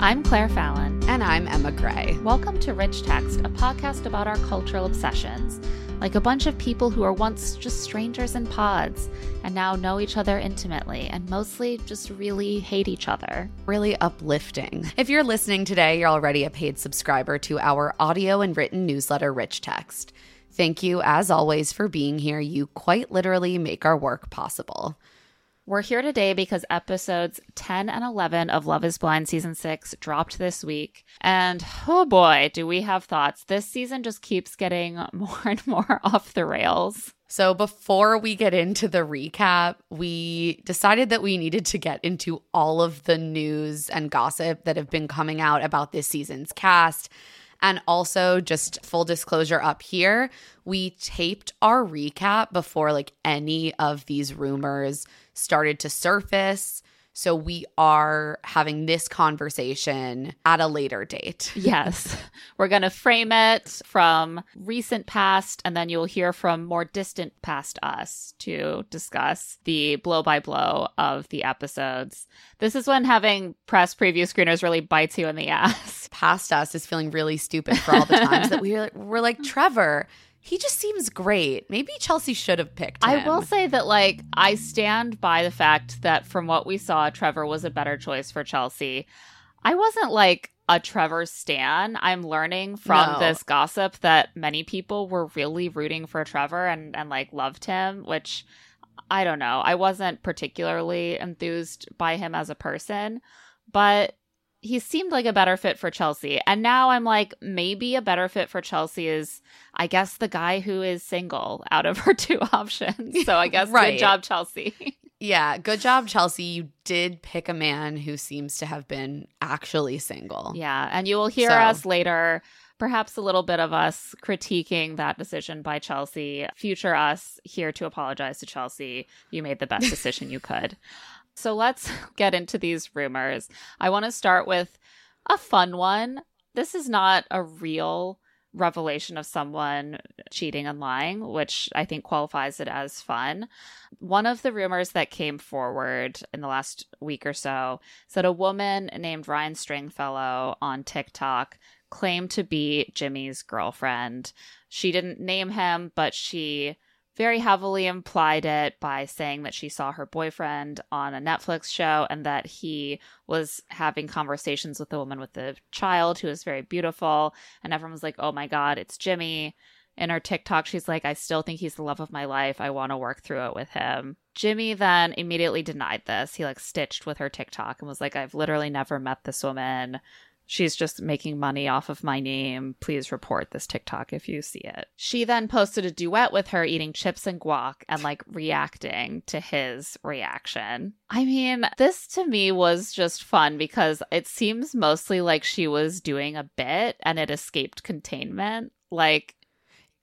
I'm Claire Fallon. And I'm Emma Gray. Welcome to Rich Text, a podcast about our cultural obsessions. Like a bunch of people who are once just strangers in pods and now know each other intimately and mostly just really hate each other. Really uplifting. If you're listening today, you're already a paid subscriber to our audio and written newsletter, Rich Text. Thank you, as always, for being here. You quite literally make our work possible. We're here today because episodes 10 and 11 of Love is Blind season 6 dropped this week. And oh boy, do we have thoughts. This season just keeps getting more and more off the rails. So, before we get into the recap, we decided that we needed to get into all of the news and gossip that have been coming out about this season's cast. And also, just full disclosure up here, we taped our recap before like any of these rumors started to surface. So we are having this conversation at a later date. yes. We're going to frame it from recent past, and then you'll hear from more distant past us to discuss the blow by blow of the episodes. This is when having press preview screeners really bites you in the ass. Past us is feeling really stupid for all the times that we were like, we're like, Trevor, he just seems great. Maybe Chelsea should have picked him. I will say that, like, I stand by the fact that from what we saw, Trevor was a better choice for Chelsea. I wasn't like a Trevor stan. I'm learning from No. this gossip that many people were really rooting for Trevor and, and like loved him, which I don't know. I wasn't particularly enthused by him as a person, but he seemed like a better fit for Chelsea. And now I'm like, maybe a better fit for Chelsea is, I guess, the guy who is single out of her two options. So I guess Right. good job, Chelsea. Yeah, good job, Chelsea. You did pick a man who seems to have been actually single. yeah. And you will hear So- us later, perhaps a little bit of us critiquing that decision by Chelsea. Future us here to apologize to Chelsea. You made the best decision you could. So let's get into these rumors. I want to start with a fun one. This is not a real revelation of someone cheating and lying, which I think qualifies it as fun. One of the rumors that came forward in the last week or so said a woman named Ryan Stringfellow on TikTok claimed to be Jimmy's girlfriend. She didn't name him, but she very heavily implied it by saying that she saw her boyfriend on a Netflix show and that he was having conversations with a woman with a child who was very beautiful. And everyone was like, oh my God, it's Jimmy. In her TikTok, she's like, I still think he's the love of my life. I want to work through it with him. Jimmy then immediately denied this. He like stitched with her TikTok and was like, I've literally never met this woman. She's just making money off of my name. Please report this TikTok if you see it. She then posted a duet with her eating chips and guac and like reacting to his reaction. I mean, this to me was just fun because it seems mostly like she was doing a bit and it escaped containment. Like,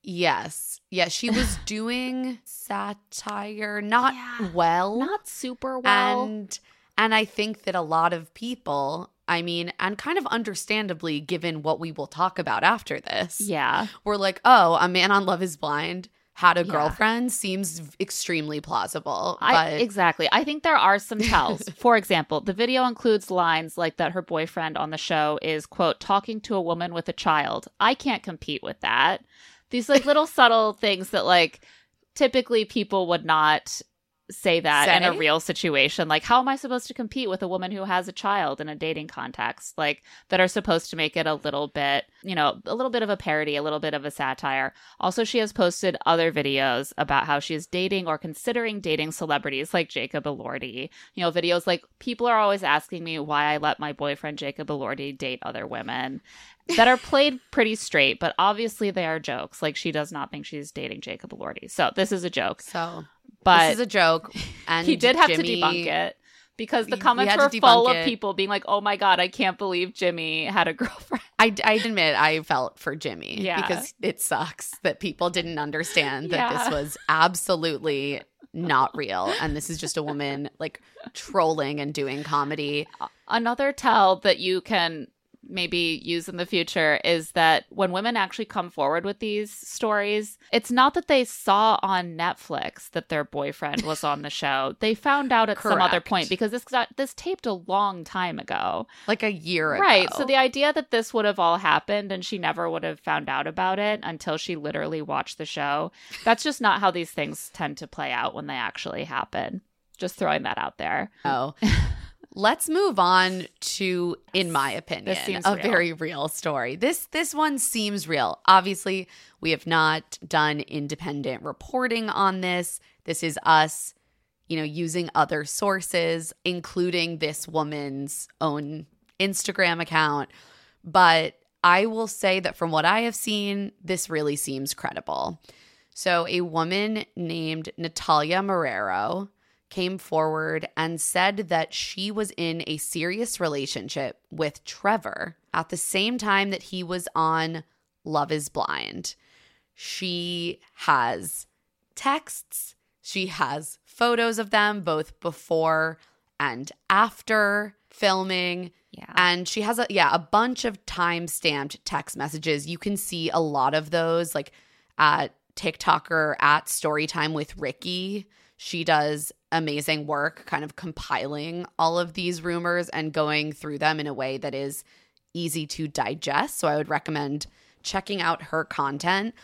Yes. Yeah, she was doing satire not Yeah. well. not super well. and and I think that a lot of people, I mean, and kind of understandably given what we will talk about after this. yeah. We're like, "Oh, a man on Love is Blind had a Yeah. girlfriend seems extremely plausible." I, but exactly. I think there are some tells. For example, the video includes lines like that her boyfriend on the show is, quote, talking to a woman with a child. I can't compete with that. These like little subtle things that like typically people would not say that in a real situation. Like, how am I supposed to compete with a woman who has a child in a dating context? Like, that are supposed to make it a little bit, you know, a little bit of a parody, a little bit of a satire. Also, she has posted other videos about how she is dating or considering dating celebrities like Jacob Elordi. You know, videos like people are always asking me why I let my boyfriend Jacob Elordi date other women that are played pretty straight, but obviously they are jokes. Like she does not think she's dating Jacob Elordi. So this is a joke. so But this is a joke and he did have Jimmy- to debunk it because the we comments were full debunk of people being like, "Oh my god, I can't believe Jimmy had a girlfriend." I, I admit I felt for Jimmy Yeah. because it sucks that people didn't understand that Yeah. this was absolutely not real and this is just a woman like trolling and doing comedy. Another tell that you can maybe use in the future is that when women actually come forward with these stories, it's not that they saw on Netflix that their boyfriend was on the show. They found out at some other point because this got this taped a long time ago. Like a year ago. Right. So the idea that this would have all happened and she never would have found out about it until she literally watched the show, that's just not how these things tend to play out when they actually happen. Just throwing that out there. Oh. Let's move on to, in my opinion, seems a real. very real story. This this one seems real. Obviously, we have not done independent reporting on this. This is us, you know, using other sources, including this woman's own Instagram account. But I will say that from what I have seen, this really seems credible. So, a woman named Natalia Marrero came forward and said that she was in a serious relationship with Trevor at the same time that he was on Love is Blind. She has texts, she has photos of them both before and after filming. Yeah. And she has a yeah, a bunch of time-stamped text messages. You can see a lot of those like at TikToker at Storytime with Ricky. She does amazing work kind of compiling all of these rumors and going through them in a way that is easy to digest. So I would recommend checking out her content.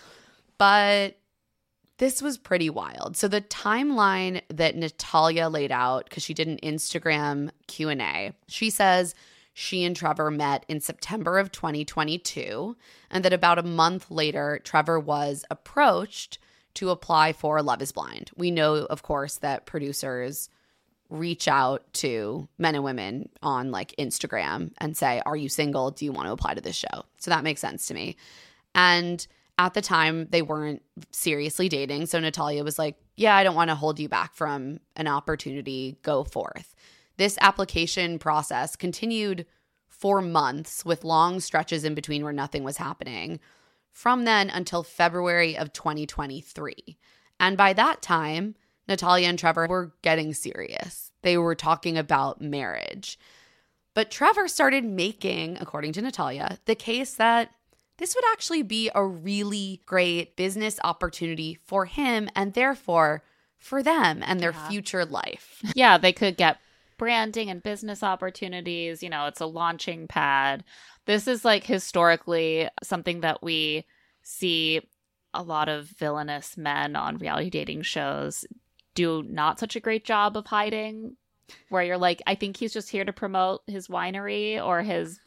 But this was pretty wild. So the timeline that Natalia laid out cuz she did an Instagram Q&A. She says she and Trevor met in September of 2022 and that about a month later Trevor was approached to apply for Love is Blind. We know of course that producers reach out to men and women on like Instagram and say, Are you single? Do you want to apply to this show? So that makes sense to me. And at the time, they weren't seriously dating. So Natalia was like, Yeah, I don't want to hold you back from an opportunity. Go forth. This application process continued for months with long stretches in between where nothing was happening from then until February of 2023. And by that time, Natalia and Trevor were getting serious. They were talking about marriage. But Trevor started making, according to Natalia, the case that this would actually be a really great business opportunity for him and therefore for them and their Yeah. future life. yeah, they could get branding and business opportunities. You know, it's a launching pad. This is like historically something that we see a lot of villainous men on reality dating shows do not such a great job of hiding. Where you're like, I think he's just here to promote his winery or his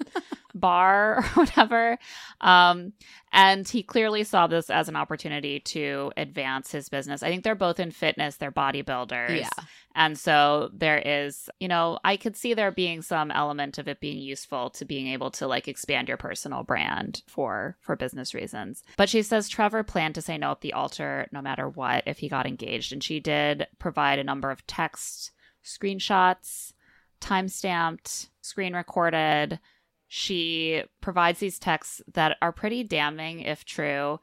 bar or whatever. Um, and he clearly saw this as an opportunity to advance his business. I think they're both in fitness, they're bodybuilders. Yeah. And so there is, you know, I could see there being some element of it being useful to being able to like expand your personal brand for for business reasons. But she says Trevor planned to say no at the altar no matter what if he got engaged and she did provide a number of text screenshots, time-stamped, screen recorded. She provides these texts that are pretty damning if true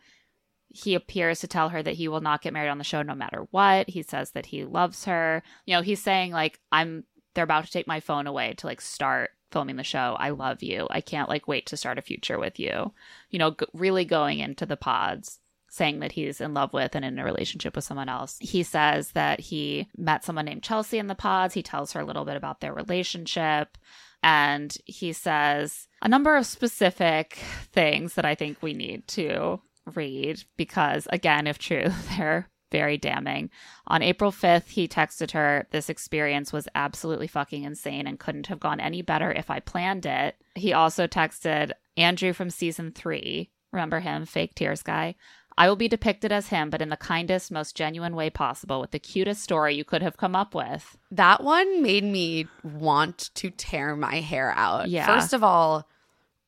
he appears to tell her that he will not get married on the show no matter what. He says that he loves her. You know, he's saying like I'm they're about to take my phone away to like start filming the show. I love you. I can't like wait to start a future with you. You know, g- really going into the pods saying that he's in love with and in a relationship with someone else. He says that he met someone named Chelsea in the pods. He tells her a little bit about their relationship. And he says a number of specific things that I think we need to read because, again, if true, they're very damning. On April 5th, he texted her, This experience was absolutely fucking insane and couldn't have gone any better if I planned it. He also texted Andrew from season three. Remember him, fake tears guy? I will be depicted as him, but in the kindest, most genuine way possible, with the cutest story you could have come up with. That one made me want to tear my hair out. Yeah. First of all,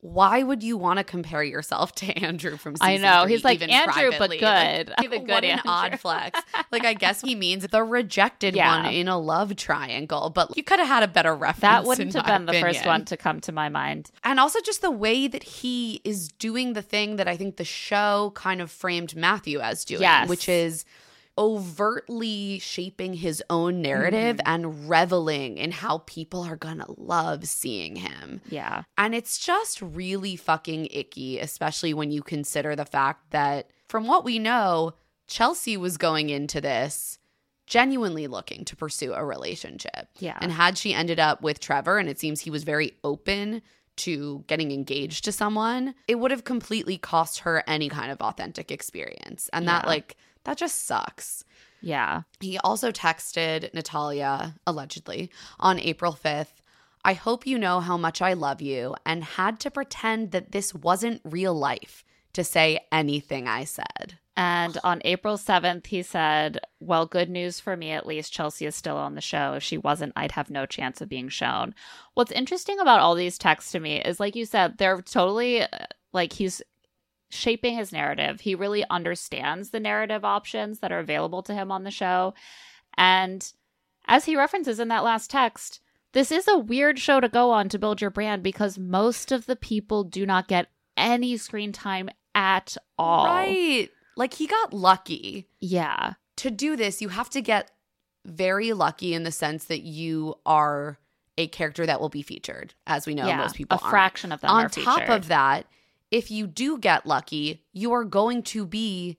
why would you want to compare yourself to Andrew from season I know. three, He's like, even "Andrew, but privately?" good. Like, The good what an odd flex. Like, I guess he means the rejected Yeah. one in a love triangle, but you could have had a better reference. That wouldn't have been the first one to come to my mind. And also just the way that he is doing the thing that I think the show kind of framed Matthew as doing, Yes. which is overtly shaping his own narrative Mm-hmm. and reveling in how people are gonna love seeing him. Yeah. And it's just really fucking icky, especially when you consider the fact that, from what we know, Chelsea was going into this genuinely looking to pursue a relationship. Yeah. And had she ended up with Trevor, and it seems he was very open to getting engaged to someone, it would have completely cost her any kind of authentic experience. And that, like, that just sucks. Yeah. He also texted Natalia, allegedly, on April 5th. I hope you know how much I love you and had to pretend that this wasn't real life to say anything I said. And on April 7th, he said, Well, good news for me at least. Chelsea is still on the show. If she wasn't, I'd have no chance of being shown. What's interesting about all these texts to me is, like you said, they're totally uh, like he's shaping his narrative. He really understands the narrative options that are available to him on the show. And as he references in that last text, this is a weird show to go on to build your brand because most of the people do not get any screen time at all. Right. Like he got lucky. Yeah. To do this, you have to get very lucky in the sense that you are a character that will be featured. As we know, yeah. most people a aren't. fraction of them on top featured. of that, if you do get lucky, you are going to be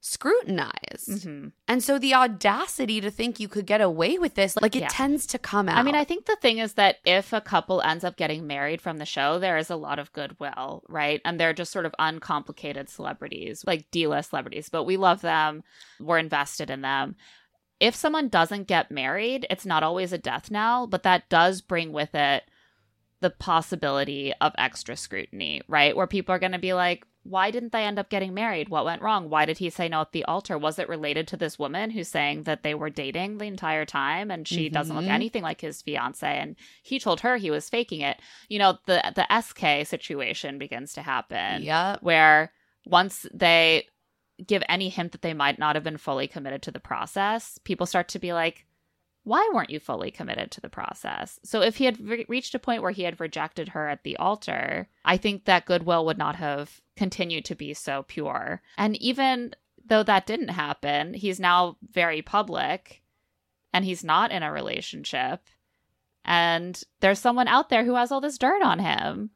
scrutinized. Mhm. And so the audacity to think you could get away with this, like it Yeah. tends to come out. I mean, I think the thing is that if a couple ends up getting married from the show, there is a lot of goodwill, right? And they're just sort of uncomplicated celebrities, like D list celebrities, but we love them. We're invested in them. If someone doesn't get married, it's not always a death knell, but that does bring with it the possibility of extra scrutiny, right? Where people are going to be like, why didn't they end up getting married? What went wrong? Why did he say no at the altar? Was it related to this woman who's saying that they were dating the entire time and she doesn't look Mhm. anything like his fiance and he told her he was faking it? You know, the the SK situation begins to happen Yep. where once they give any hint that they might not have been fully committed to the process, people start to be like, why weren't you fully committed to the process? So if he had re- reached a point where he had rejected her at the altar, I think that goodwill would not have continued to be so pure. And even though that didn't happen, he's now very public and he's not in a relationship. And there's someone out there who has all this dirt on him.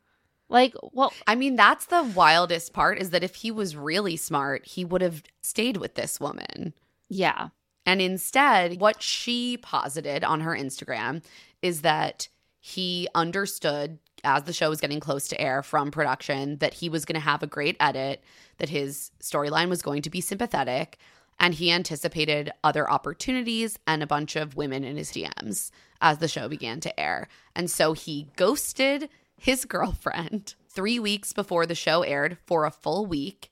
Like, well, I mean, that's the wildest part is that if he was really smart, he would have stayed with this woman. yeah. And instead, what she posited on her Instagram is that he understood as the show was getting close to air from production that he was going to have a great edit, that his storyline was going to be sympathetic, and he anticipated other opportunities and a bunch of women in his DMs as the show began to air. And so he ghosted his girlfriend three weeks before the show aired for a full week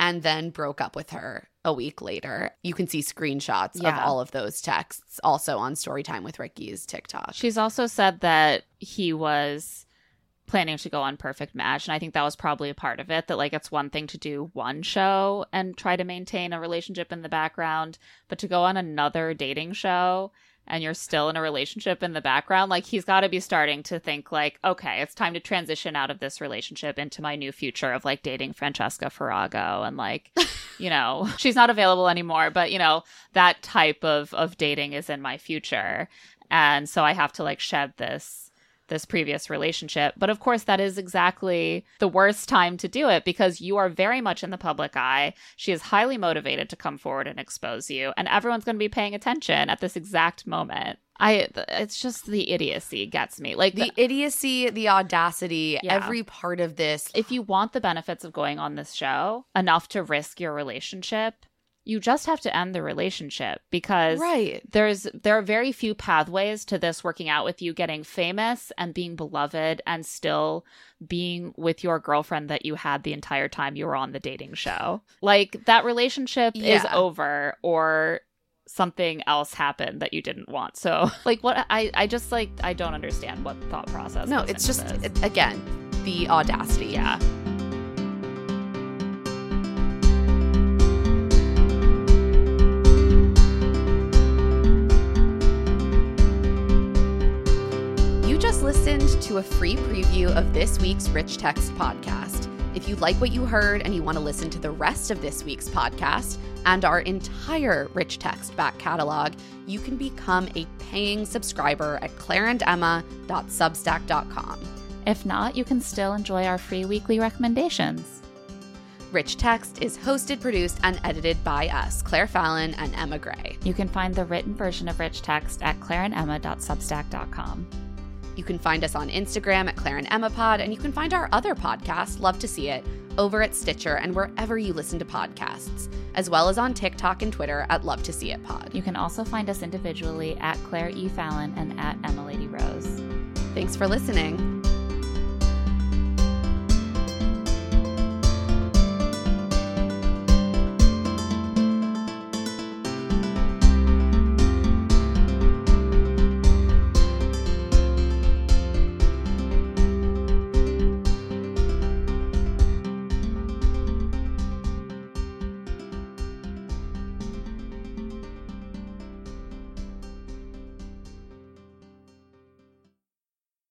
and then broke up with her a week later. You can see screenshots of all of those texts also on Storytime with Ricky's TikTok. She's also said that he was planning to go on Perfect Match. And I think that was probably a part of it. That, like, it's one thing to do one show and try to maintain a relationship in the background, but to go on another dating show and you're still in a relationship in the background, like, he's got to be starting to think, like, okay, it's time to transition out of this relationship into my new future of, like, dating Francesca Farago and, like, you know, she's not available anymore, but, you know, that type of, of dating is in my future. And so i have to like shed this this previous relationship but of course that is exactly the worst time to do it because you are very much in the public eye she is highly motivated to come forward and expose you and everyone's going to be paying attention at this exact moment i it's just the idiocy gets me like the idiocy, the audacity, Yeah. every part of this. if you want the benefits of going on this show enough to risk your relationship you just have to end the relationship because Right. there's there are very few pathways to this working out with you getting famous and being beloved and still being with your girlfriend that you had the entire time you were on the dating show. Like that relationship is over or something else happened that you didn't want. So like what I I just like I don't understand what thought process. No, it's just, it- again, the audacity. yeah. Listened to a free preview of this week's Rich Text podcast. If you like what you heard and you want to listen to the rest of this week's podcast, and our entire rich text back catalog, you can become a paying subscriber at claireandemma.substack.com. If not, you can still enjoy our free weekly recommendations. Rich Text is hosted, produced, and edited by us, Claire Fallon and Emma Gray. You can find the written version of Rich Text at claireandemma.substack.com. You can find us on Instagram at Claire and Emma Pod, and you can find our other podcast, Love to See It, over at Stitcher and wherever you listen to podcasts, as well as on TikTok and Twitter at Love to See It Pod. You can also find us individually at Claire E. Fallon and at Emma Lady Rose. Thanks for listening.